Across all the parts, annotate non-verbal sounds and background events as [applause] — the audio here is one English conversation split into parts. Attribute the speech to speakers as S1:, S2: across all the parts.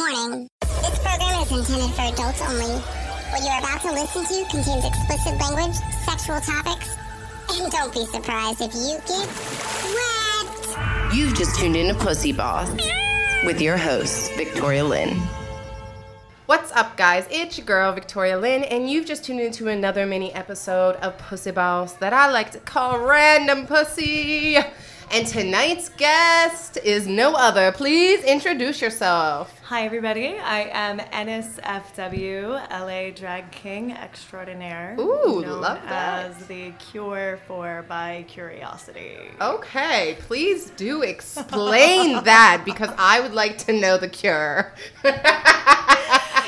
S1: Warning. This program is intended for adults only. What you're about to listen to contains explicit language, sexual topics, and don't be surprised if you get wet.
S2: You've just tuned in to Pussy Boss with your host, Victoria Lynn.
S3: What's up, guys? It's your girl, Victoria Lynn, and you've just tuned into another mini episode of Pussy Boss that I like to call Random Pussy. And tonight's guest is no other. Please introduce yourself.
S4: Hi, everybody. I am NSFW, LA Drag King Extraordinaire.
S3: Ooh,
S4: known
S3: love that.
S4: As the cure for bi curiosity.
S3: Okay, please do explain [laughs] that because I would like to know the cure. [laughs]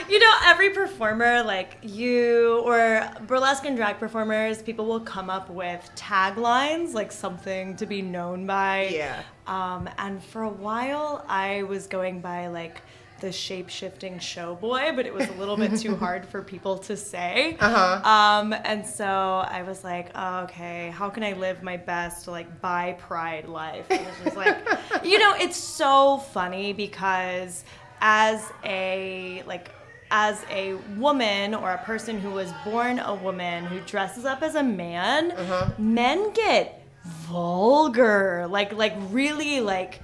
S4: You know, every performer, like you or burlesque and drag performers, people will come up with taglines, like something to be known by.
S3: Yeah.
S4: Um, and for a while, I was going by like the shape shifting show boy, but it was a little bit too [laughs] hard for people to say.
S3: Uh-huh.
S4: Um, and so I was like, oh, okay, how can I live my best like bi pride life? And it was just like, [laughs] you know, it's so funny because as a like as a woman or a person who was born a woman who dresses up as a man, uh-huh. men get vulgar, like like really like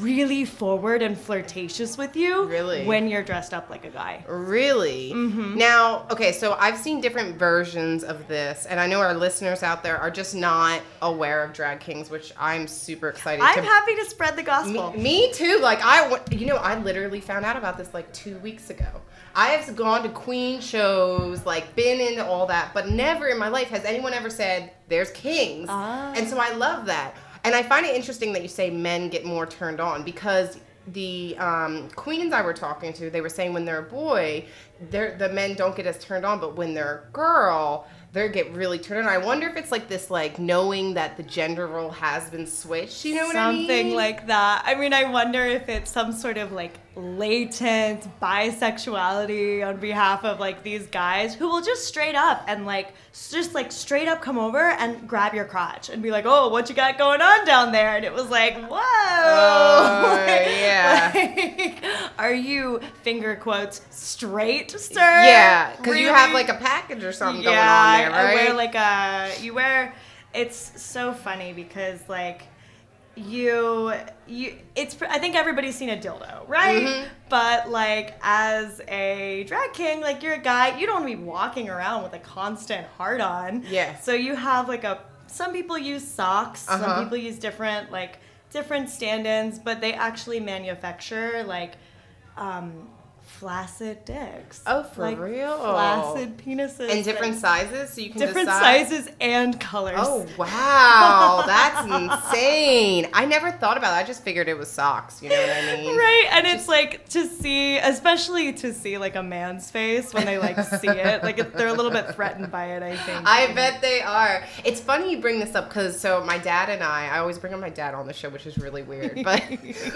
S4: really forward and flirtatious with you
S3: Really?
S4: when you're dressed up like a guy.
S3: Really?
S4: Mm-hmm.
S3: Now, okay, so I've seen different versions of this, and I know our listeners out there are just not aware of drag kings, which I'm super excited
S4: I'm
S3: to.
S4: happy to spread the gospel.
S3: me, me too. Like I, you know, I literally found out about this like two weeks ago. I have gone to Queen shows, like been into all that, but never in my life has anyone ever said there's kings,
S4: Ah.
S3: and so I love that. And I find it interesting that you say men get more turned on because the um, queens I were talking to, they were saying when they're a boy, they're, the men don't get as turned on, but when they're a girl, they get really turned on. I wonder if it's like this, like knowing that the gender role has been switched. You know what I mean?
S4: Something like that. I mean, I wonder if it's some sort of like latent bisexuality on behalf of like these guys who will just straight up and like just like straight up come over and grab your crotch and be like, "Oh, what you got going on down there?" And it was like, "Whoa,
S3: Oh, [laughs] yeah.
S4: Like, are you finger quotes straight, sir?
S3: Yeah, because you have like a package or something
S4: yeah,
S3: going on there, right?
S4: I wear like a you wear. It's so funny because like you you it's I think everybody's seen a dildo, right?
S3: Mm-hmm.
S4: But like as a drag king, like you're a guy, you don't want to be walking around with a constant hard on.
S3: Yeah.
S4: So you have like a some people use socks,
S3: Uh-huh.
S4: some people use different like different stand-ins, but they actually manufacture like um flaccid dicks.
S3: Oh, for
S4: like,
S3: real?
S4: Flaccid penises.
S3: and different sizes, so you can
S4: different
S3: decide.
S4: sizes and colors.
S3: Oh wow, [laughs] that's insane! I never thought about that. I just figured it was socks. You know what I [laughs] mean?
S4: Right, and it's like to see, especially to see like a man's face when they like see it, [laughs] like they're a little bit threatened by it. I think.
S3: I bet they are. It's funny you bring this up because so my dad and I, I always bring up my dad on the show, which is really weird. But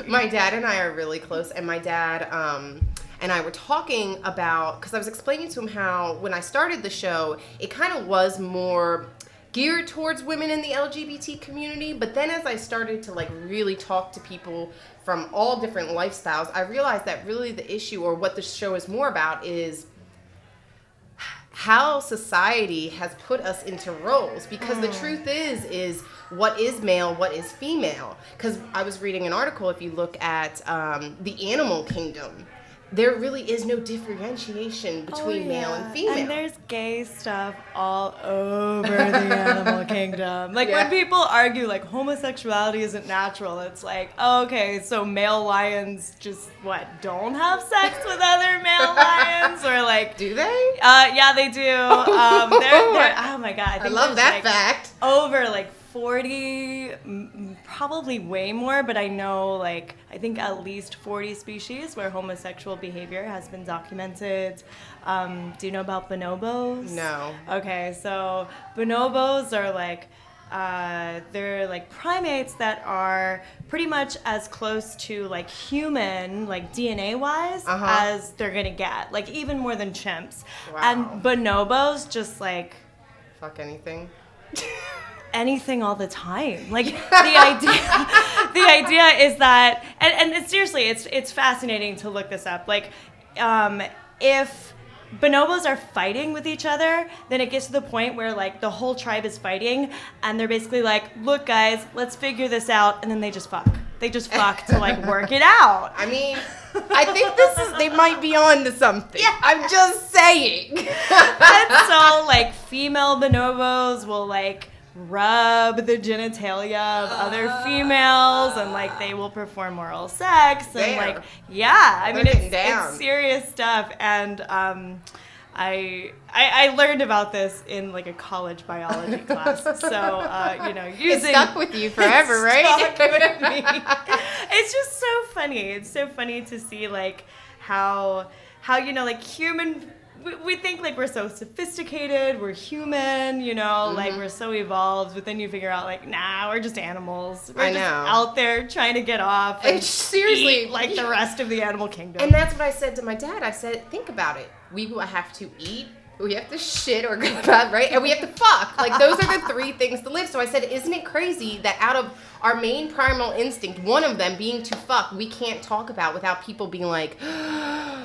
S3: my dad and I are really close, and my dad um, and I were talking about because I was explaining to him how when I started the show, it kind of was more geared towards women in the LGBT community. But then as I started to like really talk to people from all different lifestyles, I realized that really the issue or what the show is more about is how society has put us into roles because the truth is is what is male what is female because i was reading an article if you look at um, the animal kingdom there really is no differentiation between
S4: Oh,
S3: male and female
S4: And there's gay stuff all over the [laughs] animal kingdom. Like
S3: Yeah.
S4: when people argue like homosexuality isn't natural, it's like, okay, so male lions just what, don't have sex with other male [laughs] lions? Or like
S3: do they
S4: uh yeah, they do. Um they're, they're [laughs] oh my god, I,
S3: i love that
S4: like,
S3: fact
S4: over like 40 m- m- probably way more but i know like i think at least 40 species where homosexual behavior has been documented um, do you know about bonobos
S3: No.
S4: okay so bonobos are like uh, they're like primates that are pretty much as close to like human, like DNA wise,
S3: Uh-huh.
S4: as they're gonna get. Like even more than chimps.
S3: Wow.
S4: And bonobos just like
S3: fuck anything [laughs]
S4: anything all the time. Like [laughs] the idea, the idea is that, and, and it's, seriously, it's it's fascinating to look this up. Like, um, if bonobos are fighting with each other, then it gets to the point where like the whole tribe is fighting, and they're basically like, "Look, guys, let's figure this out," and then they just fuck. They just fuck to like [laughs] work it out.
S3: I mean, I think this is they might be on to something.
S4: Yeah.
S3: I'm just saying. [laughs]
S4: And so like female bonobos will like rub the genitalia of other females and like they will perform oral sex and
S3: There.
S4: like yeah i
S3: They're
S4: mean it's, it's serious stuff and um I, I I learned about this in like a college biology [laughs] class, so uh, you know,
S3: It
S4: using
S3: stuck with you [laughs] forever, right?
S4: stuck with [laughs] me. It's just so funny. It's so funny to see like how how you know like human. We, we think like we're so sophisticated, we're human, you know, like
S3: Mm-hmm.
S4: we're so evolved. But then you figure out like, nah, we're just animals. We're
S3: I
S4: just
S3: know.
S4: out there trying to get off. and
S3: It's seriously-
S4: eat like the rest of the animal kingdom.
S3: And that's what I said to my dad. I said, think about it. We will have to eat, we have to shit or go bed, [laughs] right? And we have to fuck. Like those are the three things to live. So I said, isn't it crazy that out of our main primal instinct, one of them being to fuck, we can't talk about without people being like,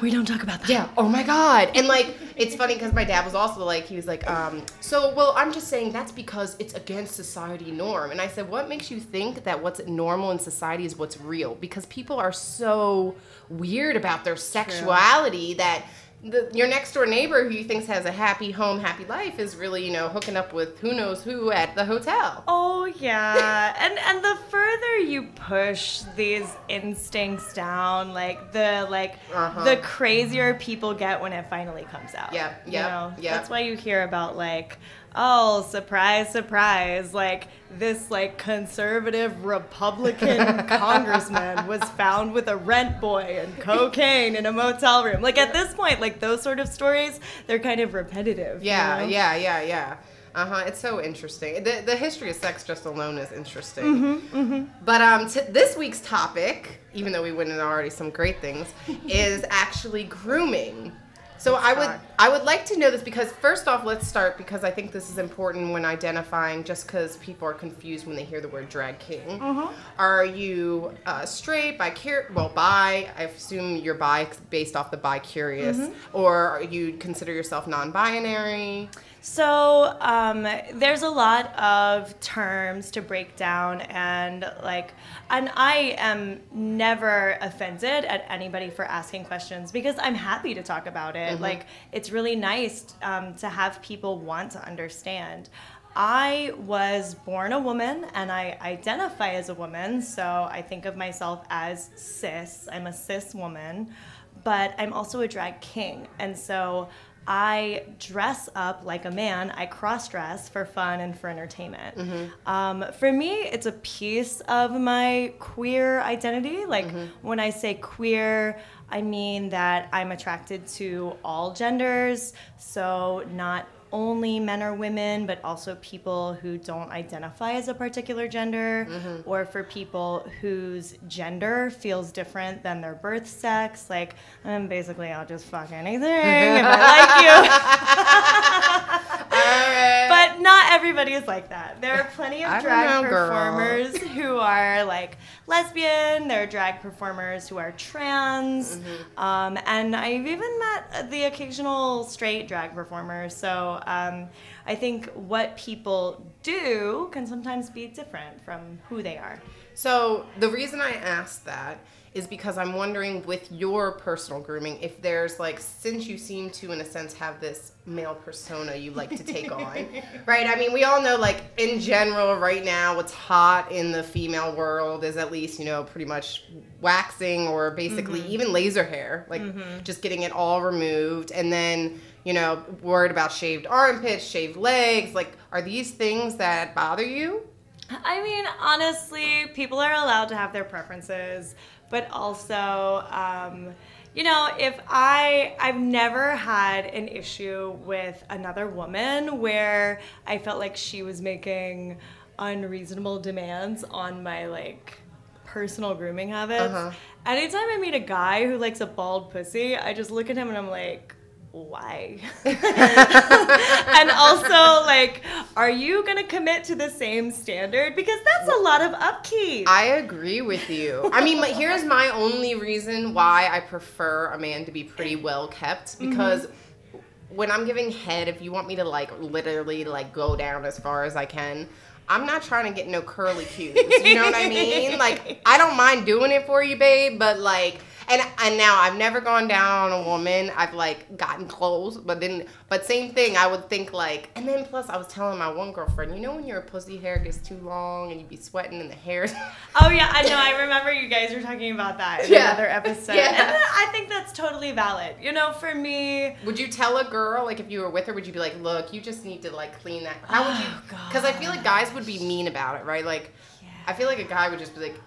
S4: we don't talk about that.
S3: yeah, oh my god. And like it's funny because my dad was also like he was like, um, so well, I'm just saying that's because it's against society norm. And I said, what makes you think that what's normal in society is what's real? Because people are so weird about their sexuality that the, your next door neighbor who you thinks has a happy home, happy life is really, you know, hooking up with who knows who at the hotel.
S4: Oh yeah, and and the further you push these instincts down, like the like
S3: Uh-huh.
S4: the crazier people get when it finally comes out.
S3: Yep,
S4: you
S3: yep,
S4: know?
S3: yep.
S4: That's why you hear about like, oh surprise, surprise, like this like conservative Republican [laughs] congressman was found with a rent boy and cocaine in a motel room. Like at this point, like those sort of stories, they're kind of repetitive. you
S3: Yeah,
S4: know?
S3: yeah, yeah, yeah. Uh huh. It's so interesting. The, the history of sex just alone is interesting. mm-hmm, mm-hmm. But um, t- this week's topic, even though we went into already some great things, [laughs] is actually grooming. So I would. I would like to know this because first off, let's start because I think this is important when identifying. Just because people are confused when they hear the word drag king, are you uh, straight, bi, well, bi? I assume you're bi based off the bi curious, or you consider yourself non-binary.
S4: So um, there's a lot of terms to break down, and like, and I am never offended at anybody for asking questions because I'm happy to talk about it. Like, it's really nice um, to have people want to understand. I was born a woman and I identify as a woman, so I think of myself as cis. I'm a cis woman, but I'm also a drag king. And so I dress up like a man. I cross dress for fun and for entertainment. Um, for me, it's a piece of my queer identity. Like when I say queer, I mean that I'm attracted to all genders. So not only men or women, but also people who don't identify as a particular gender, or for people whose gender feels different than their birth sex. Like, um, basically, I'll just fuck anything if I like you. [laughs] But not everybody is like that. There are plenty of drag
S3: know, girl.
S4: performers who are like lesbian. There are drag performers who are trans,
S3: Mm-hmm.
S4: um, and I've even met the occasional straight drag performer. So um, I think what people do can sometimes be different from who they are.
S3: So the reason I asked that is because I'm wondering with your personal grooming if there's like since you seem to in a sense have this male persona you like to take on. [laughs] Right? I mean, we all know like in general right now what's hot in the female world is at least, you know, pretty much waxing or basically mm-hmm. even laser hair, like mm-hmm. just getting it all removed and then you know, worried about shaved armpits, shaved legs. Like, are these things that bother you?
S4: I mean, honestly, people are allowed to have their preferences, but also, um, you know, if I I've never had an issue with another woman where I felt like she was making unreasonable demands on my like personal grooming habits.
S3: Uh-huh.
S4: Anytime I meet a guy who likes a bald pussy, I just look at him and I'm like, why? [laughs] and also, like, are you gonna commit to the same standard? Because that's a lot of upkeep.
S3: I agree with you. I mean, here's my only reason why I prefer a man to be pretty well kept mm-hmm. because when I'm giving head, if you want me to like literally like go down as far as I can, I'm not trying to get no curly cues. You know what I mean? Like, I don't mind doing it for you, babe, but like. And, and now I've never gone down on a woman. I've like gotten close, but then but same thing. I would think like, and then plus I was telling my one girlfriend, you know when your pussy hair gets too long and you be sweating and the hair. [laughs]
S4: Oh yeah, I know. I remember you guys were talking about that in
S3: Yeah.
S4: another episode.
S3: Yeah.
S4: And I think that's totally valid. You know, for me,
S3: Would you tell a girl like if you were with her? Would you be like, look, you just need to like clean that? How would you?
S4: Oh,
S3: Because I feel like guys would be mean about it, right? Like, I feel like a guy would just be like,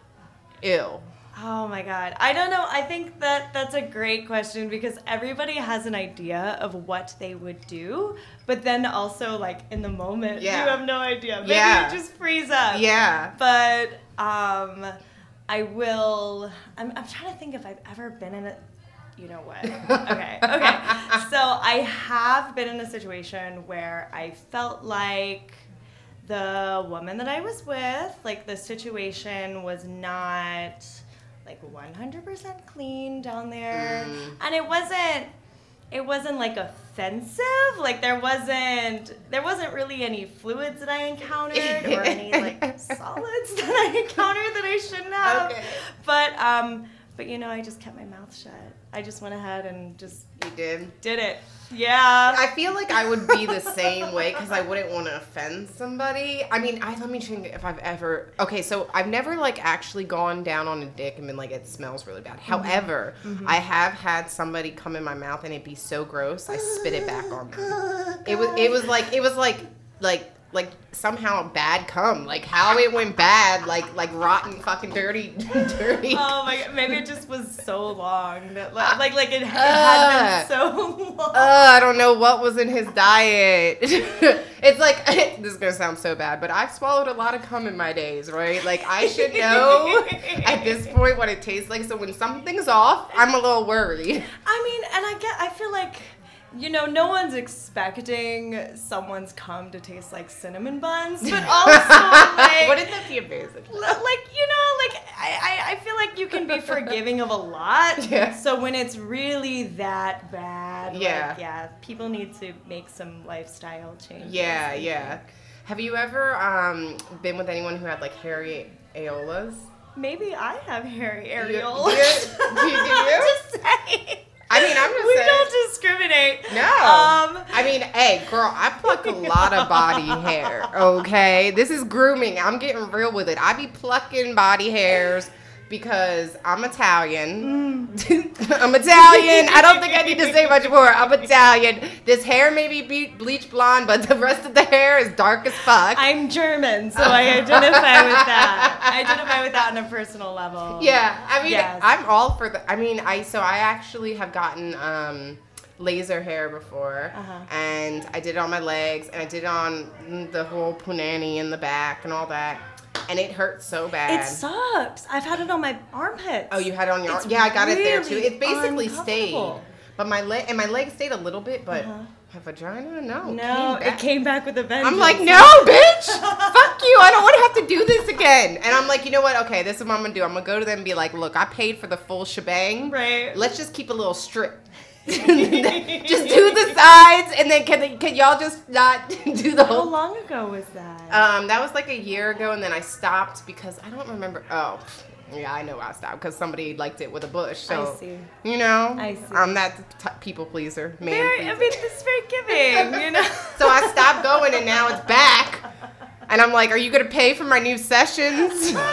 S3: ew.
S4: Oh my god. I don't know. I think that that's a great question because everybody has an idea of what they would do, but then also like in the moment
S3: Yeah.
S4: you have no idea. Maybe
S3: Yeah.
S4: you just freeze up.
S3: Yeah.
S4: But um I will I'm I'm trying to think if I've ever been in a you know what? Okay. Okay. [laughs] So I have been in a situation where I felt like the woman that I was with, like the situation was not like 100% clean down there. And it wasn't it wasn't like offensive. Like there wasn't there wasn't really any fluids that I encountered or any like [laughs] solids that I encountered that I shouldn't have.
S3: Okay.
S4: But um but you know, I just kept my mouth shut. I just went ahead and just
S3: You did.
S4: did it. Yeah.
S3: I feel like I would be the same way because I wouldn't want to offend somebody. I mean, I let me think if I've ever. Okay, so I've never like actually gone down on a dick and been like, it smells really bad. Mm-hmm. However, mm-hmm. I have had somebody come in my mouth and it be so gross, I spit it back on them. It was. It was like. It was like. Like. Like somehow bad cum. Like how it went bad. Like like rotten fucking dirty [laughs] dirty.
S4: Oh my god, maybe it just was so long that like like, like it, had been so [laughs] long.
S3: Uh, I don't know what was in his diet. [laughs] it's like this is gonna sound so bad, but I've swallowed a lot of cum in my days, right? Like I should know at this point what it tastes like. So when something's off, I'm a little worried.
S4: I mean, and I get I feel like you know, no one's expecting someone's cum to taste like cinnamon buns, but [laughs] also like
S3: Wouldn't that be amazing?
S4: Like you know like I, I, I feel like you can be forgiving of a lot [laughs]
S3: Yeah.
S4: so when it's really that bad
S3: Yeah.
S4: like, yeah people need to make some lifestyle changes
S3: Yeah, yeah. Have you ever um, been with anyone who had like hairy areolas?
S4: maybe i have hairy areolas
S3: do you- do you- [laughs] do you?
S4: just saying
S3: I mean, I'm just
S4: we
S3: saying.
S4: don't discriminate
S3: No.
S4: um
S3: I mean, hey, girl, I pluck a lot of body hair, okay? This is grooming. I'm getting real with it. I be plucking body hairs because I'm Italian. [laughs] I'm Italian. I don't think I need to say much more. I'm Italian. This hair may be be- bleach blonde, but the rest of the hair is dark as fuck.
S4: i'm german so i identify with that i identify with that on a personal level
S3: Yeah, I mean,
S4: Yes.
S3: I'm all for the. I mean, I so I actually have gotten um, laser hair before,
S4: Uh-huh.
S3: and I did it on my legs, and I did it on the whole punani in the back and all that, and it hurts so bad.
S4: it sucks i've had it on my armpits
S3: oh, you had it on your
S4: It's
S3: yeah, I got it there too. It basically stayed, but my leg and my leg stayed a little bit, but
S4: Uh-huh.
S3: my vagina no.
S4: No,
S3: came
S4: it came back with a vengeance.
S3: I'm like, no, bitch! Fuck you! I don't want to have to do this again. And I'm like, you know what? Okay, this is what I'm gonna do. I'm gonna go to them and be like, look, I paid for the full shebang.
S4: Right.
S3: Let's just keep a little strip. [laughs] just do the sides, and then can can y'all just not [laughs] do the whole?
S4: How long ago was that?
S3: Um, that was like a year ago, and then I stopped because I don't remember. Oh, yeah, I know I stopped because somebody liked it with a bush. So
S4: I see.
S3: you know,
S4: I see.
S3: I'm that t- people pleaser, man
S4: Very,
S3: pleaser.
S4: I mean, it's very giving, you know. [laughs]
S3: So I stopped going and now it's back. And I'm like, are you gonna pay for my new sessions? [laughs]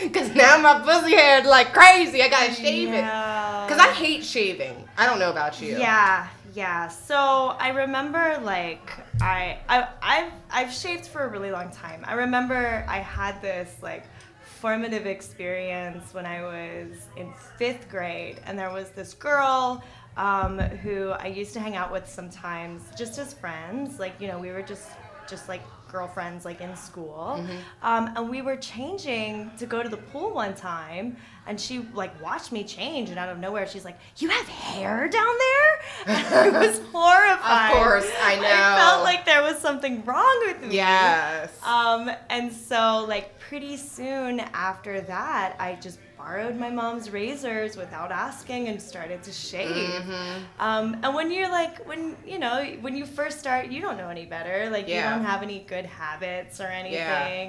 S3: [laughs] Cause now my pussy hair is like crazy. I gotta shave it. Cause I hate shaving. I don't know about you.
S4: Yeah, yeah. So I remember like I I I've I've shaved for a really long time. I remember I had this like formative experience when I was in fifth grade, and there was this girl um, who I used to hang out with sometimes, just as friends. Like you know, we were just just like girlfriends like in school,
S3: Mm-hmm.
S4: um, and we were changing to go to the pool one time, and she like watched me change, and out of nowhere she's like, "You have hair down there?" [laughs] And I was [laughs] horrified.
S3: Of course, I know.
S4: I felt like there was something wrong with me.
S3: Yes.
S4: Um, and so, like, pretty soon after that, I just borrowed my mom's razors without asking and started to shave.
S3: Mm-hmm.
S4: Um, and when you're like, when, you know, when you first start, you don't know any better. Like,
S3: Yeah.
S4: you don't have any good habits or anything.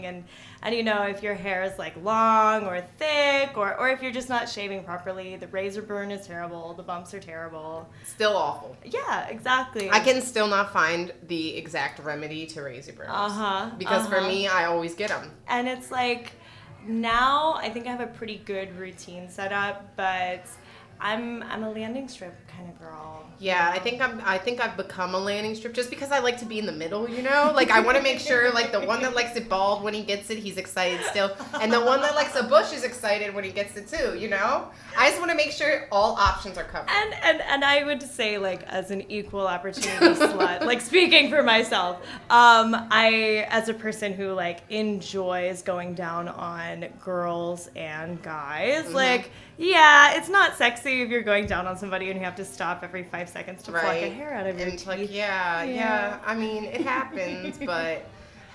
S3: Yeah.
S4: And, and, you know, if your hair is like long or thick, or, or if you're just not shaving properly, the razor burn is terrible, the bumps are terrible.
S3: Still awful.
S4: Yeah, exactly.
S3: I can still not find the exact remedy to razor burns.
S4: Uh-huh,
S3: Because for
S4: uh-huh.
S3: me, I always get them.
S4: and it's like now I think I have a pretty good routine set up, but I'm I'm a landing strip kind of girl.
S3: Yeah, I think I'm. I think I've become a landing strip just because I like to be in the middle. You know, like I want to make sure like the one that likes it bald when he gets it, he's excited still, and the one that likes a bush is excited when he gets it too. You know, I just want to make sure all options are covered.
S4: And, and and I would say like as an equal opportunity [laughs] slut, like speaking for myself, um, I as a person who like enjoys going down on girls and guys,
S3: Mm-hmm.
S4: like yeah, it's not sexy if you're going down on somebody and you have to stop every five seconds to pluck a hair out of your
S3: and it's like, yeah, yeah,
S4: Yeah.
S3: I mean, it happens, [laughs] but.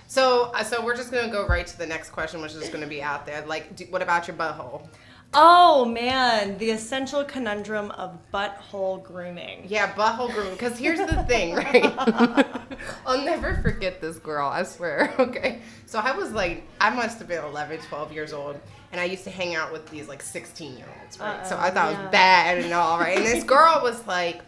S3: So, uh, so we're just gonna go right to the next question, which is gonna be out there. Like, do, what about your butthole?
S4: Oh man, the essential conundrum of butthole grooming.
S3: Yeah, butthole grooming. Because here's the thing, [laughs] right? [laughs] I'll never forget this girl, I swear. Okay. So I was like, I must have been 11, 12 years old. And I used to hang out with these like 16 year olds, right? so I
S4: Uh-oh,
S3: thought it was bad and all, right? And this [laughs] girl was like,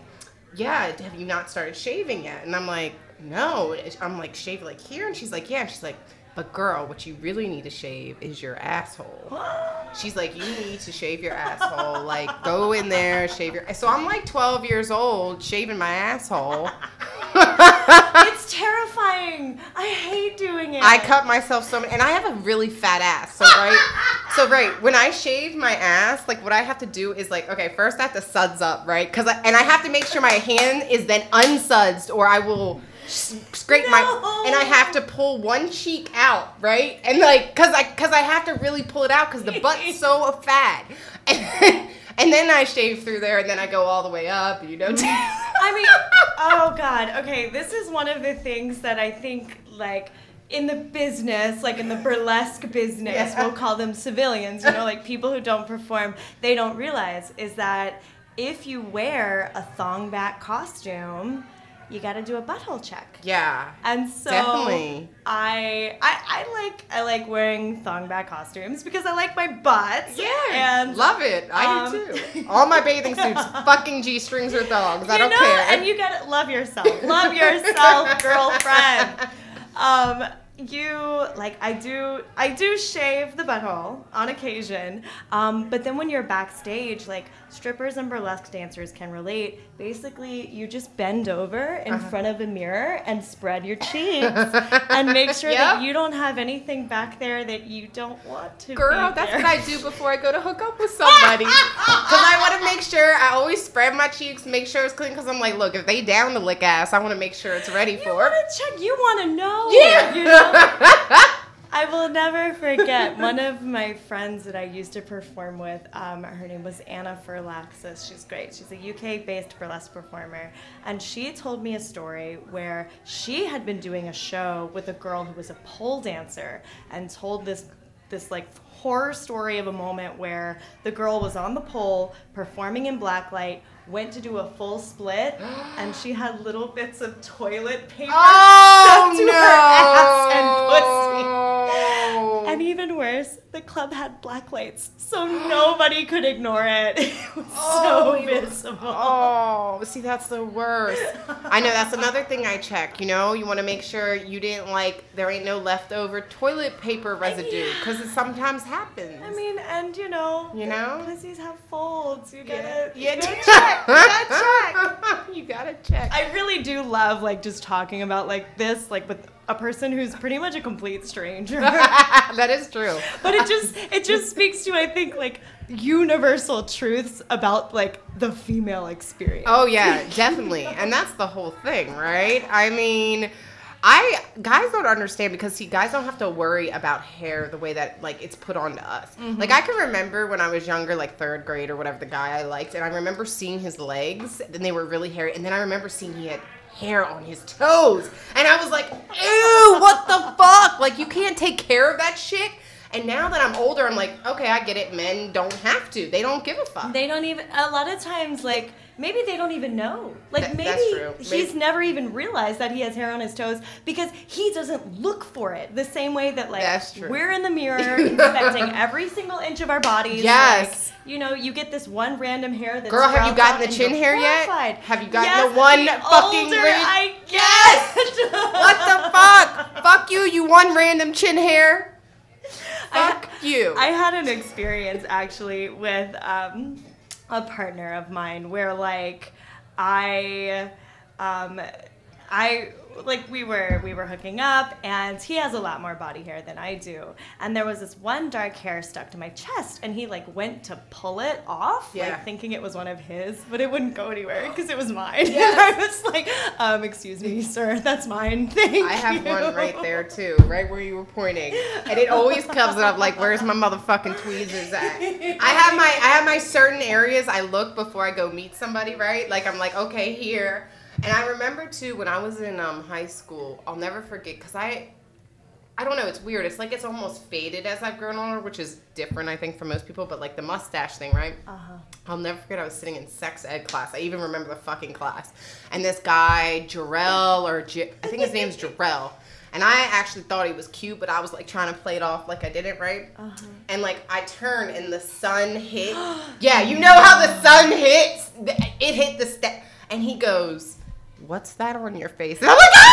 S3: Yeah, have you not started shaving yet? And I'm like, No. I'm like, Shave like here? And she's like, Yeah. And she's like, But girl, what you really need to shave is your asshole. [gasps] She's like, you need to shave your asshole. Like, go in there, shave your. So I'm like 12 years old, shaving my asshole. [laughs]
S4: it's terrifying. I hate doing it.
S3: I cut myself so many, and I have a really fat ass. So right, [laughs] so right, when I shave my ass, like what I have to do is like, okay, first I have to suds up, right? Cause I, and I have to make sure my hand is then unsudsed, or I will scrape my,
S4: No.
S3: and I have to pull one cheek out, right? And like, cause I, cause I have to really pull it out, cause the butt's so fat. [laughs] And, and then I shave through there, and then I go all the way up, you know. [laughs]
S4: I mean, oh god. Okay, this is one of the things that I think like in the business, like in the burlesque business,
S3: Yeah.
S4: we'll call them civilians, you know, like people who don't perform, they don't realize is that if you wear a thong back costume, you got to do a butthole check.
S3: yeah.
S4: And so
S3: Definitely.
S4: I, I I like I like wearing thong back costumes because I like my butt.
S3: Yeah,
S4: and
S3: love it. I
S4: um,
S3: do too. [laughs] All my bathing suits, fucking g strings or thongs. I don't
S4: know,
S3: care.
S4: and you gotta love yourself. Love yourself, [laughs] girlfriend. Um, you like I do. I do shave the butthole on occasion, um, but then when you're backstage, like strippers and burlesque dancers can relate. Basically, you just bend over in
S3: Uh-huh.
S4: front of a mirror and spread your cheeks [laughs] and make sure
S3: Yep.
S4: that you don't have anything back there that you don't want to.
S3: Girl, that's what I do [laughs] before I go to hook up with somebody. [laughs] Because I want to make sure I always spread my cheeks, make sure it's clean. Because I'm like, look, if they down to lick ass, I want to make sure it's ready
S4: You
S3: for.
S4: want to check. You want to know.
S3: Yeah.
S4: I will never forget one of my friends that I used to perform with. Um, her name was Anna Furlaxis. She's great. She's a UK based burlesque performer. And she told me a story where she had been doing a show with a girl who was a pole dancer and told this this like horror story of a moment where the girl was on the pole performing in blacklight went to do a full split and she had little bits of toilet paper [gasps]
S3: Oh,
S4: stuck to
S3: no.
S4: her ass and pussy. The club had black lights, so nobody could ignore it. [laughs] It was
S3: Oh,
S4: so visible.
S3: Oh, see, that's the worst. I know that's another thing I check. You know, you want to make sure you didn't like there ain't no leftover toilet paper residue because it sometimes happens.
S4: I mean, and you know,
S3: You know?
S4: pussies have folds. You gotta,
S3: yeah,
S4: you gotta check. [laughs] You gotta check.
S3: you gotta check.
S4: I really do love like just talking about like this, like with a person who's pretty much a complete stranger. [laughs]
S3: that is true.
S4: but it just it just speaks to I think like universal truths about like the female experience.
S3: Oh yeah, definitely. And that's the whole thing, right? I mean, I guys don't understand because see, guys don't have to worry about hair the way that like it's put on to us.
S4: Mm-hmm.
S3: Like I can remember when I was younger, like third grade or whatever, the guy I liked, and I remember seeing his legs, and they were really hairy, and then I remember seeing he had hair on his toes, and I was like, ew, what the fuck? Like you can't take care of that shit. And now that I'm older, I'm like, okay, I get it. Men don't have to. They don't give a fuck.
S4: They don't even. A lot of times, like maybe they don't even know. Like maybe he's never even realized that he has hair on his toes because he doesn't look for it the same way that like we're in the mirror [laughs] inspecting every single inch of our bodies.
S3: Yes.
S4: Like, you know, you get this one random hair that's
S3: Girl, have you gotten the chin hair yet? Have you gotten
S4: Yes,
S3: the one
S4: the
S3: fucking
S4: older
S3: ran-
S4: I get.
S3: Yes! what the fuck? Fuck you, you one random chin hair.
S4: I-
S3: Fuck you.
S4: I had an experience actually with um, a partner of mine where like I um, I like we were we were hooking up and he has a lot more body hair than I do and there was this one dark hair stuck to my chest and he like went to pull it off
S3: Yeah.
S4: like thinking it was one of his but it wouldn't go anywhere because it was mine and [laughs] I was like um excuse me sir that's mine [laughs] thank
S3: I have
S4: you.
S3: one right there [laughs] too, right where you were pointing, and it always comes up like, "Where's my motherfucking tweezers at?" I have my I have my certain areas I look before I go meet somebody, right? Like I'm like, okay, here. And I remember too when I was in um, high school, I'll never forget because I I don't know. It's weird. It's like it's almost faded as I've grown older, which is different, I think, for most people. But like the mustache thing, right?
S4: Uh-huh.
S3: I'll never forget. I was sitting in sex ed class. I even remember the fucking class. And this guy, Jarrell, or J- I think his name's Jarrell. And I actually thought he was cute, but I was like trying to play it off like I didn't, right?
S4: Uh-huh.
S3: And like I turned and the sun hit. [gasps] yeah, you know how the sun hits? It hit the step. And he goes, What's that on your face? And I'm like, ah!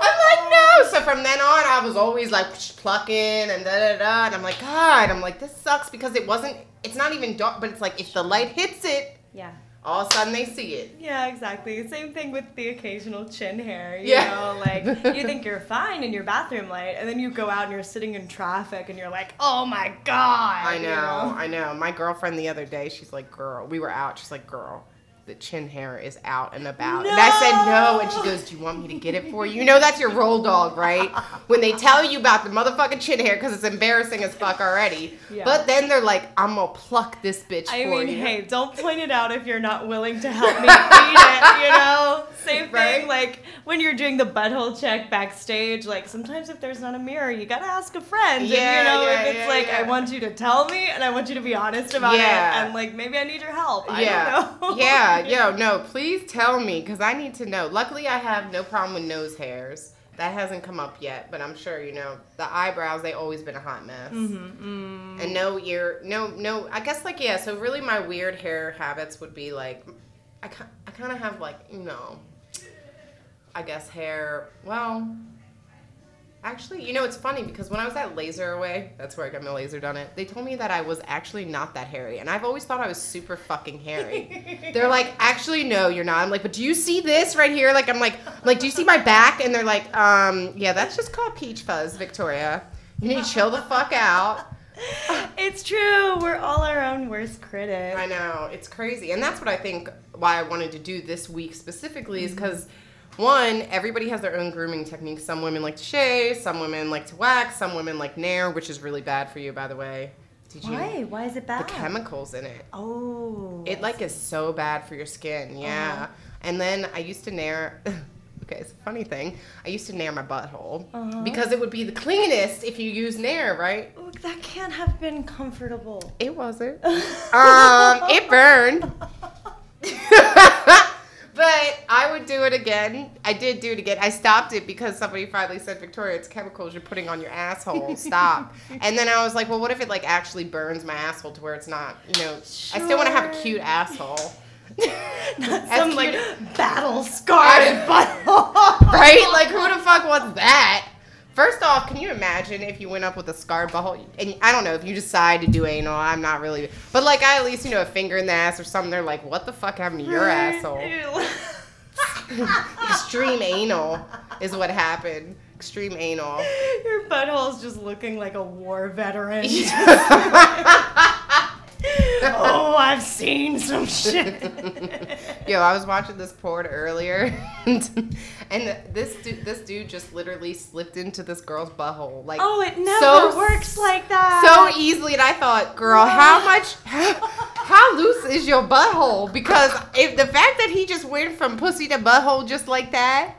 S3: I'm like, no. So from then on, I was always like plucking and da da da. And I'm like, God, I'm like, this sucks because it wasn't, it's not even dark, but it's like if the light hits it,
S4: yeah
S3: all of a sudden they see it.
S4: Yeah, exactly. Same thing with the occasional chin hair. You
S3: Yeah.
S4: know, like [laughs] you think you're fine in your bathroom light, and then you go out and you're sitting in traffic, and you're like, "Oh my god!"
S3: I
S4: you
S3: know, I know. My girlfriend the other day, she's like, girl, we were out. She's like, girl, the chin hair is out and about. And I said no, and she goes, do you want me to get it for you? You know that's your roll dog, right? When they tell you about the motherfucking chin hair because it's embarrassing as fuck already.
S4: Yeah.
S3: But then they're like, I'm gonna pluck this bitch
S4: I
S3: for
S4: mean,
S3: you.
S4: hey, don't point it out if you're not willing to help me it, you know? Same thing,
S3: Right?
S4: like when you're doing the butthole check backstage, like sometimes if there's not a mirror, you gotta ask a friend. and,
S3: Yeah,
S4: you know,
S3: yeah,
S4: if it's
S3: yeah,
S4: like,
S3: yeah.
S4: I want you to tell me and I want you to be honest about
S3: Yeah.
S4: it, and like maybe I need your help. I
S3: yeah,
S4: don't know.
S3: Yeah, yo, no, please tell me because I need to know. Luckily, I have no problem with nose hairs. That hasn't come up yet, but I'm sure you know the eyebrows. They always been a hot mess.
S4: Mm-hmm,
S3: And no ear, no, no. I guess like yeah. So really, my weird hair habits would be like, I, I kind of have like you know, I guess hair. Well, actually, you know, it's funny because when I was at LaserAway, that's where I got my laser done. It. They told me that I was actually not that hairy, and I've always thought I was super fucking hairy. [laughs] they're like, actually, no, you're not. I'm like, but do you see this right here? Like, I'm like, I'm like, do you see my back? And they're like, um, yeah, that's just called peach fuzz, Victoria. You need to chill the fuck out. [laughs]
S4: It's true. We're all our own worst critic.
S3: I know it's crazy, and that's what I think. Why I wanted to do this week specifically is because one, everybody has their own grooming techniques. Some women like to shave, some women like to wax, some women like nair, which is really bad for you, by the way. Did you?
S4: Why? Why is it bad?
S3: The chemicals in it.
S4: Oh.
S3: It like is so bad for your skin. Yeah.
S4: Uh-huh.
S3: And then I used to nair. [laughs] Okay, it's a funny thing. I used to nair my butthole
S4: Uh-huh.
S3: because it would be the cleanest if you use nair, right?
S4: Ooh, that can't have been comfortable.
S3: It wasn't. [laughs] um, it burned. [laughs] but I would do it again. I did do it again. I stopped it because somebody finally said, Victoria, it's chemicals you're putting on your asshole. Stop. [laughs] and then I was like, well, what if it like actually burns my asshole to where it's not, you know, I still want to have a cute asshole. [laughs]
S4: Not Some
S3: cute-
S4: like battle scarred [laughs] butthole.
S3: right? Like, who the fuck wants that? First off, can you imagine if you went up with a scarred butthole? And I don't know if you decide to do anal. I'm not really, but like I at least you know a finger in the ass or something. They're like, what the fuck happened to your asshole? [laughs] [laughs] Extreme anal is what happened. Extreme anal.
S4: Your butthole's just looking like a war veteran. [laughs] oh, I've seen some shit. [laughs]
S3: Yo, I was watching this porn earlier, [laughs] and, and this dude, this dude just literally slipped into this girl's butthole, like
S4: Oh, it never
S3: so-
S4: works like that.
S3: so easily. And I thought, girl, how much, how, [laughs] how loose is your butthole? Because if the fact that he just went from pussy to butthole just like that,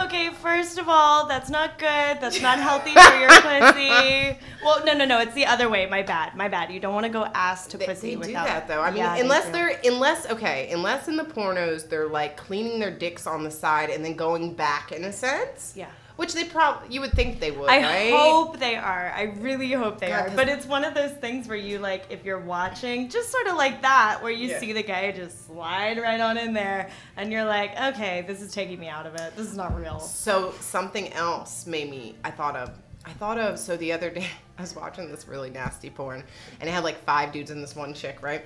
S4: Okay, first of all, that's not good. That's not healthy for your pussy. Well, no, no, no. It's the other way. My bad. My bad. You don't want to go ass to
S3: they,
S4: pussy
S3: they do
S4: without
S3: that though. I mean,
S4: Yeah,
S3: unless
S4: do.
S3: they're unless okay, unless in the pornos they're like cleaning their dicks on the side and then going back in a sense.
S4: Yeah.
S3: Which they probably you would think they would,
S4: I
S3: right?
S4: hope they are. I really hope they
S3: God,
S4: are. But it's one of those things where you like, if you're watching, just sort of like that, where you
S3: Yeah.
S4: see the guy just slide right on in there, and you're like, okay, this is taking me out of it. This is not real.
S3: So something else made me. I thought of. I thought of. So the other day, [laughs] I was watching this really nasty porn, and it had like five dudes and this one chick, right?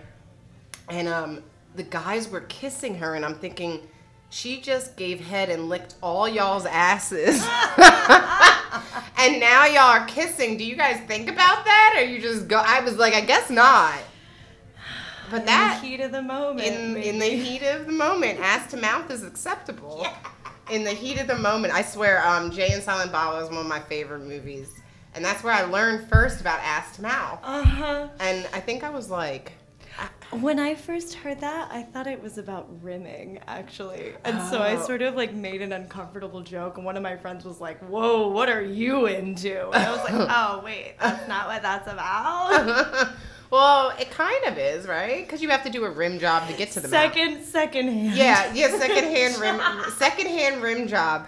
S3: And um, the guys were kissing her, and I'm thinking, she just gave head and licked all y'all's asses, [laughs] and now y'all are kissing. Do you guys think about that, or you just go? I was like, I guess not. But that
S4: in the heat of the moment.
S3: in in the heat of the moment, ass to mouth is acceptable. In the heat of the moment, I swear, um, Jay and Silent Bob was one of my favorite movies, and that's where I learned first about ass to mouth.
S4: Uh-huh.
S3: And I think I was like,
S4: When I first heard that, I thought it was about rimming, actually. And so I
S3: Oh.
S4: sort of like made an uncomfortable joke, and one of my friends was like, Whoa, what are you into? And I was like, [laughs] Oh, wait, that's not what that's about. [laughs]
S3: well, it kind of is, right? Because you have to do a rim job to get to the
S4: second, second hand.
S3: Yeah, yeah, second hand rim, [laughs] second hand rim job.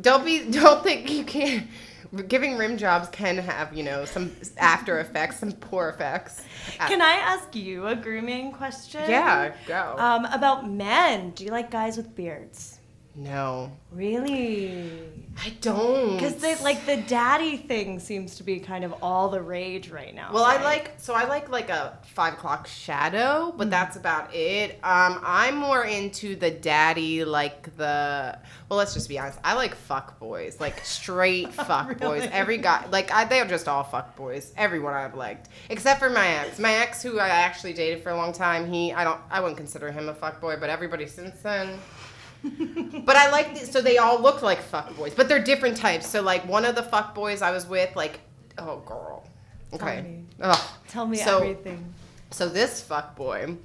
S3: Don't be, don't think you can't. Giving rim jobs can have, you know, some after effects, some poor effects.
S4: Can I ask you a grooming question?
S3: Yeah, go.
S4: Um, about men. Do you like guys with beards?
S3: No,
S4: Really?
S3: I don't.
S4: Because like the daddy thing seems to be kind of all the rage right now.
S3: Well, I like so I like like a five o'clock shadow, but that's about it. Um, I'm more into the daddy, like the. Well, let's just be honest. I like fuck boys, like straight [laughs] fuck boys. Every guy, like I, they're just all fuck boys. Everyone I've liked, except for my ex. My ex, who I actually dated for a long time, he I don't I wouldn't consider him a fuck boy, but everybody since then. But I like the, so they all look like fuck boys, but they're different types. So like one of the fuck boys I was with, like oh girl, okay,
S4: me.
S3: Ugh.
S4: Tell me
S3: So-
S4: everything.
S3: So this fuck boy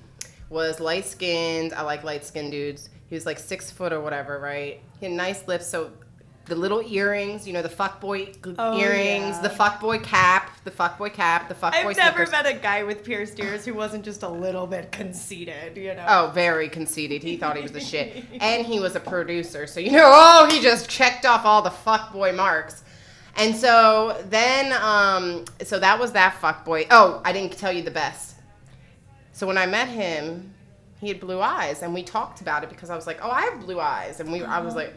S3: was light skinned. I like light skinned dudes. He was like six foot or whatever, right? He had nice lips. So the little earrings, you know, the fuck boy
S4: Oh,
S3: earrings,
S4: yeah.
S3: the fuck boy cap, the fuckboy cap, the fuckboy.
S4: I've never
S3: sneakers.
S4: met a guy with pierced ears who wasn't just a little bit conceited, you know.
S3: Oh, very conceited. He thought he was the shit. And he was a producer. So, you know, [laughs] oh, he just checked off all the fuckboy marks. And so then, um, so that was that fuckboy. Oh, I didn't tell you the best. So when I met him, he had blue eyes. And we talked about it because I was like, oh, I have blue eyes. And we, I was like,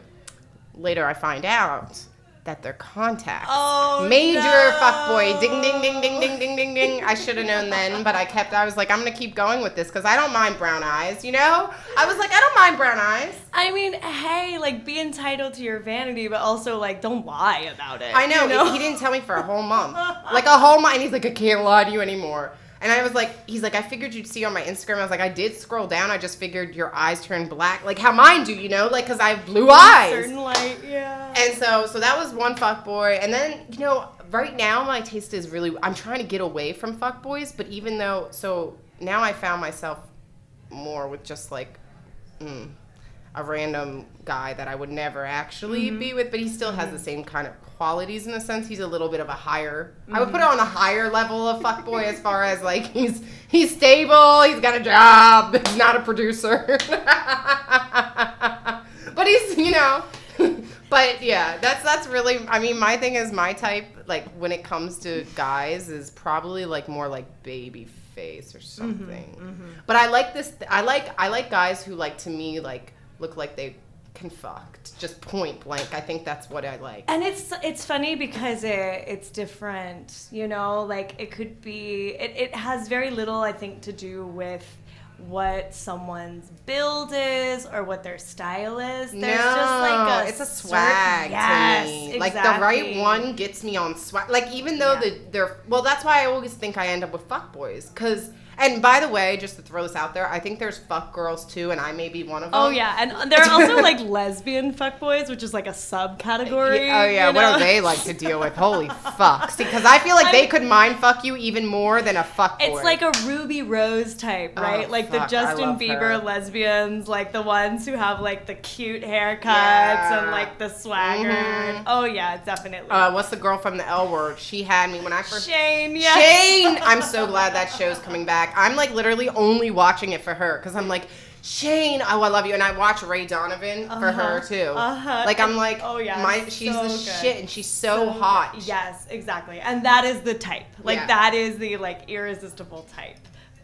S3: later I find out that they're contacts.
S4: Oh,
S3: Major
S4: no.
S3: fuckboy. Ding, ding, ding, ding, ding, ding, ding, ding. I should have known then, but I kept, I was like, I'm going to keep going with this because I don't mind brown eyes, you know? I was like, I don't mind brown eyes.
S4: I mean, hey, like be entitled to your vanity, but also like don't lie about it.
S3: I know,
S4: you
S3: He didn't tell me for a whole month. [laughs] Like a whole month. And he's like, I can't lie to you anymore. And I was like, he's like, I figured you'd see on my Instagram. I was like, I did scroll down. I just figured your eyes turned black, like how mine do, you know, like because I have blue eyes.
S4: Certain light, yeah.
S3: And so, so that was one fuck boy. And then, you know, right now my taste is really. I'm trying to get away from fuck boys, but even though, so now I found myself more with just like mm, a random guy that I would never actually be with, but he still has the same kind of qualities in a sense. He's a little bit of a higher. I would put mm. it on a higher level of fuck boy as far as like he's he's stable, he's got a job, he's not a producer. [laughs] but he's, you know, [laughs] but yeah, that's that's really. I mean, my thing is my type. Like when it comes to guys, is probably like more like baby face or mm-hmm, something. Mm-hmm. But I like this. I like I like guys who like to me like look like they can fucked just point blank. I think that's what I like.
S4: And it's it's funny because it it's different, you know. Like it could be it, it has very little, I think, to do with what someone's build is or what their style is. There's
S3: no,
S4: just like a
S3: it's a
S4: certain-
S3: swag
S4: yes,
S3: to me. Like the right one gets me on swag. Like even though
S4: Yeah.
S3: the they're well, that's why I always think I end up with fuck boys. And by the way, just to throw this out there, I think there's fuck girls too, and I may be one of them.
S4: Oh yeah, and there are also like lesbian fuck boys, which is like a subcategory.
S3: Oh yeah,
S4: you
S3: what
S4: know?
S3: do they like to deal with? Holy [laughs] fuck! Because I feel like
S4: I
S3: they
S4: mean-
S3: could mind fuck you even more than a fuck boy.
S4: It's like a Ruby Rose type,
S3: Oh,
S4: right? like the
S3: fuck, I
S4: Justin Bieber
S3: her.
S4: lesbians, like the ones who have like the cute haircuts
S3: Yeah.
S4: and like the swagger.
S3: Mhm.
S4: Oh yeah, definitely.
S3: uh, what's the girl from the L Word? She had me when I first.
S4: Shane, yeah.
S3: Shane, I'm so [laughs] glad that show's coming back. I'm like literally only watching it for her because I'm like, Shane, oh I love you, and I watch Ray Donovan for her
S4: Uh-huh,
S3: too.
S4: uh-huh.
S3: Like I'm like,
S4: Oh, yeah,
S3: my she's
S4: so
S3: the
S4: good.
S3: shit, and she's so,
S4: So
S3: hot.
S4: good. Yes, exactly. And that is the type. Like
S3: Yeah.
S4: that is the like irresistible type.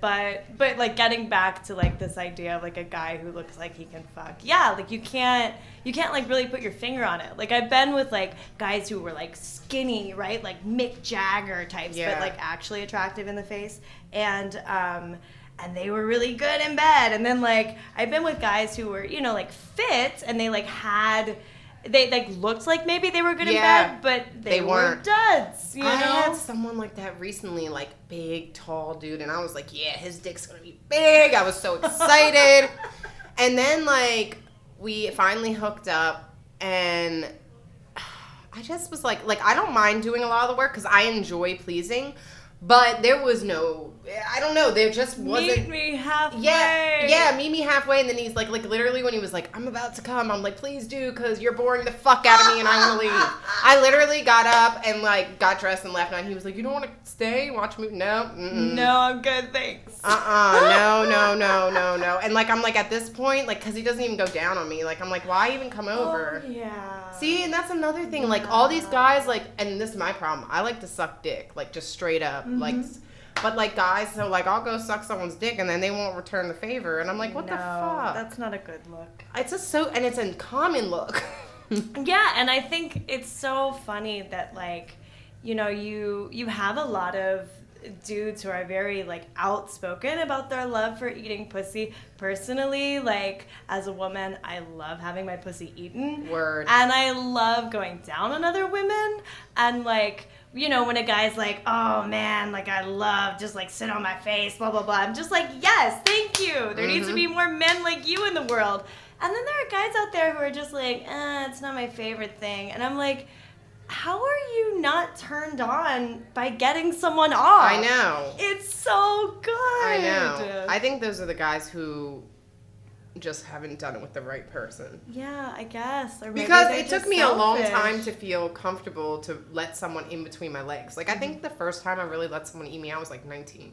S4: But but like getting back to like this idea of like a guy who looks like he can fuck. Yeah, like you can't you can't like really put your finger on it. Like I've been with like guys who were like skinny, right? Like Mick Jagger types,
S3: Yeah.
S4: but like actually attractive in the face. And um and they were really good in bed. And then like I've been with guys who were, you know, like fit and they like had they like looked like maybe they were good
S3: Yeah.
S4: in bed, but they,
S3: They
S4: were
S3: weren't.
S4: duds. You know,
S3: I had someone like that recently, like big, tall dude, and I was like, yeah, his dick's gonna be big. I was so [laughs] excited. and then like we finally hooked up, and I just was like, like I don't mind doing a lot of the work because I enjoy pleasing, but there was no, I don't know, there just wasn't.
S4: meet me halfway.
S3: Yeah, yeah, meet me halfway, and then he's like, like literally when he was like, "I'm about to come," I'm like, "Please do, cause you're boring the fuck out of me, and I want to leave." [laughs] I literally got up and like got dressed and left, and he was like, "You don't want to stay watch a movie?" No, mm-mm.
S4: No, I'm good, thanks.
S3: uh, uh no, [laughs] no, no, no, no. And like I'm like at this point, like, cause he doesn't even go down on me. Like I'm like, why even come over?
S4: Oh, yeah.
S3: See, and that's another thing. Like all these guys, like, and this is my problem. I like to suck dick, like just straight up, like. But like guys, so like I'll go suck someone's dick and then they won't return the favor, and I'm like, what
S4: no,
S3: the fuck?
S4: That's not a good look.
S3: It's just so, and it's a common look. [laughs]
S4: Yeah, and I think it's so funny that like, you know, you you have a lot of dudes who are very like outspoken about their love for eating pussy. Personally, like as a woman, I love having my pussy eaten.
S3: Word.
S4: And I love going down on other women and like you know, when a guy's like, oh man, like I love just like sit on my face, blah, blah, blah. I'm just like, yes, thank you. There needs to be more men like you in the world. And then there are guys out there who are just like, eh, it's not my favorite thing. And I'm like, how are you not turned on by getting someone off?
S3: I know.
S4: It's so good.
S3: I know. I think those are the guys who just haven't done it with the right person.
S4: yeah, I guess.
S3: Because it took me a long time to feel comfortable to let someone in between my legs. Like I think the first time I really let someone eat me, I was like 19,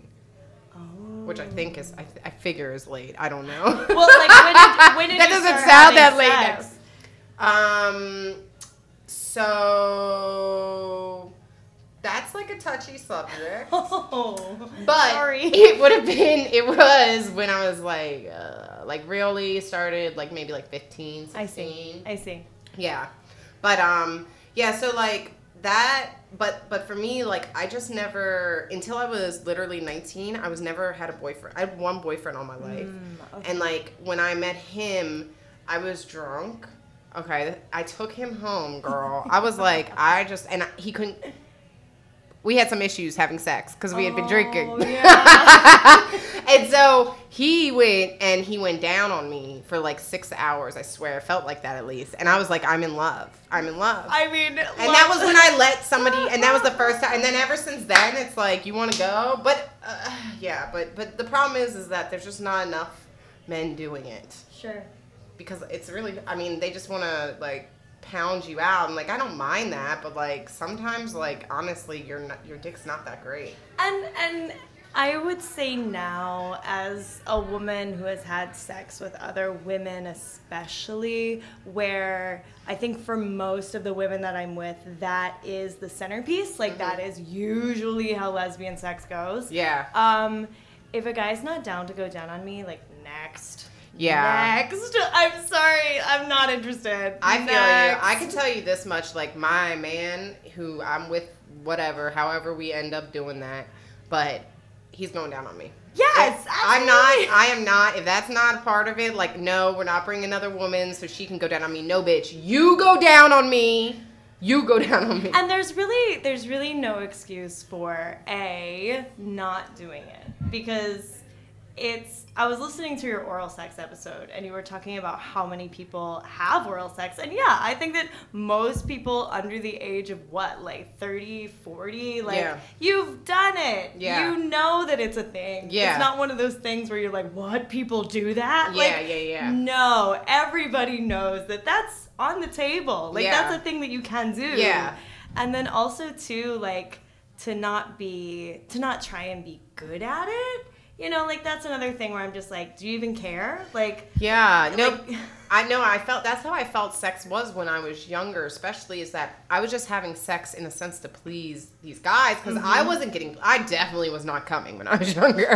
S4: Oh.
S3: which I think is I, I figure is late. I don't know. [laughs]
S4: Well, like when did, [laughs] when did
S3: that doesn't sound that late. Um, so that's like a touchy subject. [laughs]
S4: Oh,
S3: But
S4: sorry.
S3: it would have been it was when I was like uh, like really started like maybe like 15, 16.
S4: I see. I see.
S3: Yeah. But um yeah, so like that but but for me like I just never until I was literally 19, I was never had a boyfriend. I had one boyfriend all my life.
S4: Mm,
S3: And like when I met him, I was drunk. Okay, I took him home, girl. I was like [laughs] I just and I, he couldn't we had some issues having sex because we had been drinking.
S4: Oh, yeah. [laughs]
S3: and so he went and he went down on me for like six hours. I swear, it felt like that at least. And I was like, I'm in love. I'm in love.
S4: I mean,
S3: and that was when I let somebody, and that was the first time. And then ever since then, it's like you want to go, but uh, yeah, but but the problem is, is that there's just not enough men doing it
S4: Sure.
S3: because it's really. I mean, they just want to like pound you out. And like, I don't mind that, but like sometimes, like honestly, your your dick's not that great.
S4: And and I would say now, as a woman who has had sex with other women, especially, where I think for most of the women that I'm with, that is the centerpiece. Like that is usually how lesbian sex goes.
S3: Yeah.
S4: Um, if a guy's not down to go down on me, like next.
S3: Yeah.
S4: Next. I'm sorry. I'm not interested.
S3: I feel
S4: Next.
S3: you. I can tell you this much: like my man, who I'm with, whatever, however we end up doing that, but he's going down on me.
S4: Yes,
S3: I'm not. I am not. If that's not a part of it, like, no, we're not bringing another woman so she can go down on me. No, bitch, you go down on me. You go [laughs] down on me.
S4: And there's really there's really no excuse for a not doing it because it's I was listening to your oral sex episode and you were talking about how many people have oral sex and yeah, I think that most people under the age of what, like 30, 40, like
S3: Yeah.
S4: you've done it.
S3: Yeah.
S4: You know that it's a thing.
S3: Yeah.
S4: It's not one of those things where you're like, "What? People do that?"
S3: Yeah,
S4: like,
S3: yeah, yeah.
S4: No, everybody knows that that's on the table. Like
S3: Yeah.
S4: that's a thing that you can do.
S3: Yeah.
S4: And then also too, like to not be to not try and be good at it. You know, like that's another thing where I'm just like, do you even care? Like
S3: Yeah, no,
S4: Like-
S3: I know. I felt that's how I felt sex was when I was younger. Especially is that I was just having sex in a sense to please these guys because
S4: Mm-hmm.
S3: I wasn't getting. I definitely was not coming when I was [laughs] younger.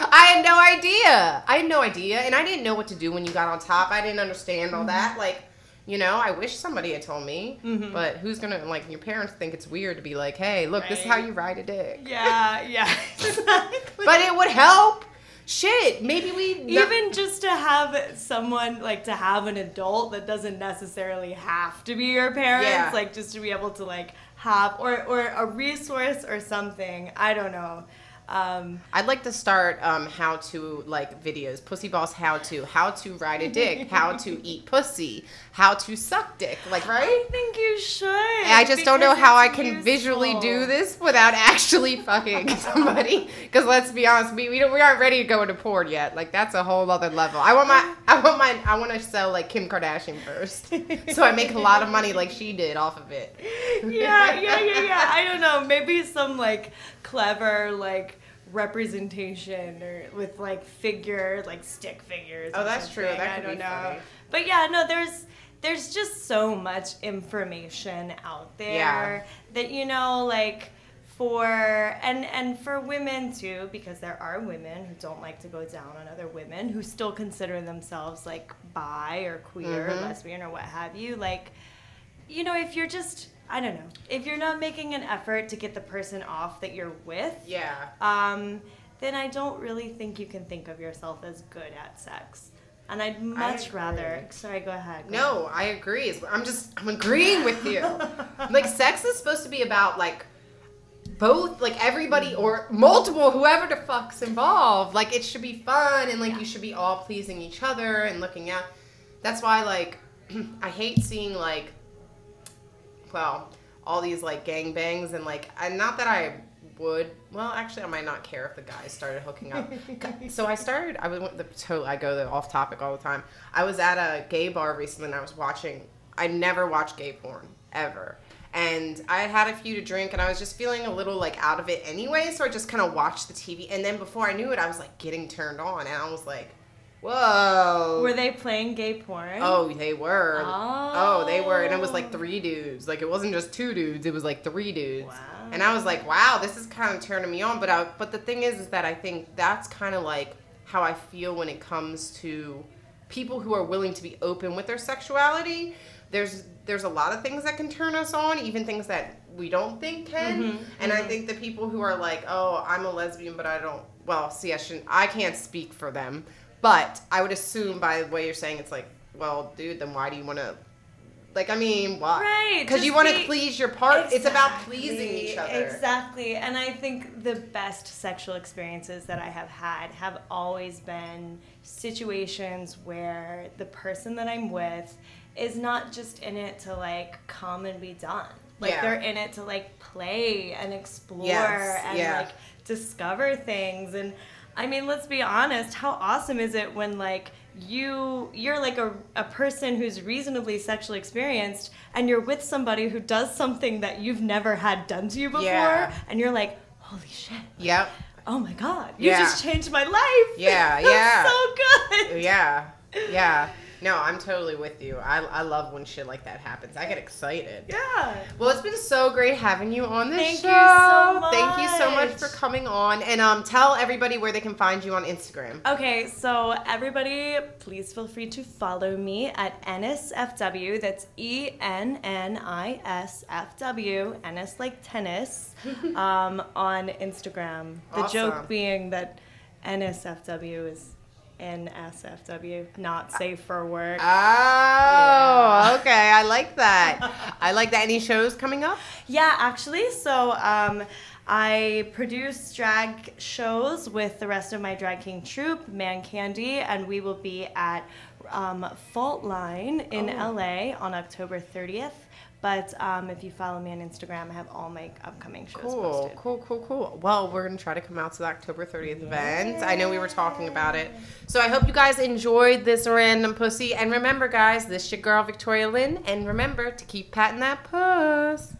S3: I had no idea. I had no idea, and I didn't know what to do when you got on top. I didn't understand all
S4: Mm-hmm.
S3: that. Like, you know, I wish somebody had told me. Mm-hmm. But who's gonna like? Your parents think it's weird to be like, "Hey, look, this is how you ride a dick."
S4: Yeah, yeah. [laughs] Exactly.
S3: But it would help. Shit, maybe we
S4: even just to have someone like to have an adult that doesn't necessarily have to be your parents
S3: Yeah.
S4: like just to be able to like have or or a resource or something i don't know um
S3: I'd like to start um, how to like videos, pussy boss how to, how to ride a dick, how to [laughs] eat pussy, how to suck dick, like right?
S4: i think you should
S3: I just don't know how I can visually do this without actually fucking [laughs] somebody. Because let's be honest, we we, don't, we aren't ready to go into porn yet. Like that's a whole other level. I want my I want my I want to sell like Kim Kardashian first, so I make a lot of money like she did off of it. [laughs]
S4: yeah, yeah, yeah. I don't know. Maybe some like clever like representation or with like figure like stick figures.
S3: Oh, that's true.
S4: something.
S3: That
S4: I
S3: could
S4: don't
S3: be
S4: know.
S3: funny.
S4: But yeah, no, there's there's just so much information out there
S3: Yeah.
S4: that you know like for and and for women too because there are women who don't like to go down on other women who still consider themselves like bi or queer
S3: Mm-hmm.
S4: or lesbian or what have you like you know, if you're just, I don't know, if you're not making an effort to get the person off that you're with,
S3: Yeah.
S4: um, then I don't really think you can think of yourself as good at sex. And I'd much rather. Sorry, go ahead. go
S3: No, I agree. I'm just I'm agreeing with you. [laughs] like sex is supposed to be about like both like everybody or multiple whoever the fuck's involved. Like it should be fun and like you should be all pleasing each other and looking out. That's why like [clears throat] I hate seeing like well, all these like gang bangs and like and not that I would well actually I might not care if the guys started hooking up. [laughs] so I started I was the totally I go the off topic all the time. I was at a gay bar recently and I was watching I never watch gay porn ever. And I had had a few to drink and I was just feeling a little like out of it anyway, so I just kind of watched the TV and then before I knew it I was like getting turned on and I was like, "Whoa."
S4: Were they playing gay porn?
S3: Oh, they were.
S4: Oh.
S3: they were, and it was like three dudes. Like it wasn't just two dudes; it was like three dudes.
S4: Wow.
S3: And I was like, "Wow, this is kind of turning me on." But I, but the thing is, is that I think that's kind of like how I feel when it comes to people who are willing to be open with their sexuality. There's there's a lot of things that can turn us on, even things that we don't think can.
S4: Mm-hmm,
S3: And I think the people who are like, "Oh, I'm a lesbian, but I don't." Well, see, I shouldn't. I can't speak for them, but I would assume by the way you're saying, it's like, well, dude, then why do you want to? Like, I mean, why?
S4: Right,
S3: Because you want to please your part. It's about pleasing
S4: Exactly,
S3: each other.
S4: Exactly. And I think the best sexual experiences that I have had have always been situations where the person that I'm with is not just in it to like come and be done. Like
S3: Yeah.
S4: they're in it to like play and explore
S3: Yes,
S4: and
S3: yeah.
S4: like discover things and I mean, let's be honest, how awesome is it when like you you're like a, a person who's reasonably sexually experienced and you're with somebody who does something that you've never had done to you before
S3: Yeah.
S4: and you're like, "Holy shit.
S3: Yep.
S4: Oh my god. You
S3: Yeah.
S4: just changed my life."
S3: Yeah, [laughs]
S4: That's
S3: yeah.
S4: so good.
S3: Yeah. Yeah. No, I'm totally with you. I, I love when shit like that happens. I get excited.
S4: Yeah.
S3: Well, it's been so great having you on this
S4: Thank you
S3: show.
S4: so
S3: Thank you so
S4: much
S3: for coming on. And um, tell everybody where they can find you on Instagram.
S4: Okay, so everybody, please feel free to follow me at NSFW. That's E N N I S F W. Ennis like tennis [laughs] um, on Instagram. The
S3: Awesome.
S4: joke being that NSFW is NSFW, not safe for work.
S3: Oh, okay. I like that. [laughs] I like that. Any shows coming up?
S4: Yeah, actually, so um, I produce drag shows with the rest of my drag king troupe, Man Candy, and we will be at um, Fault Line in
S3: Oh.
S4: LA on October 30th. But um, if you follow me on Instagram, I have all my upcoming shows
S3: Cool,
S4: posted.
S3: cool, cool, cool. Well, we're gonna try to come out to the October 30th event. I know we were talking about it, so I hope you guys enjoyed this random pussy. And remember, guys, this is your girl Victoria Lynn. And remember to keep patting that puss.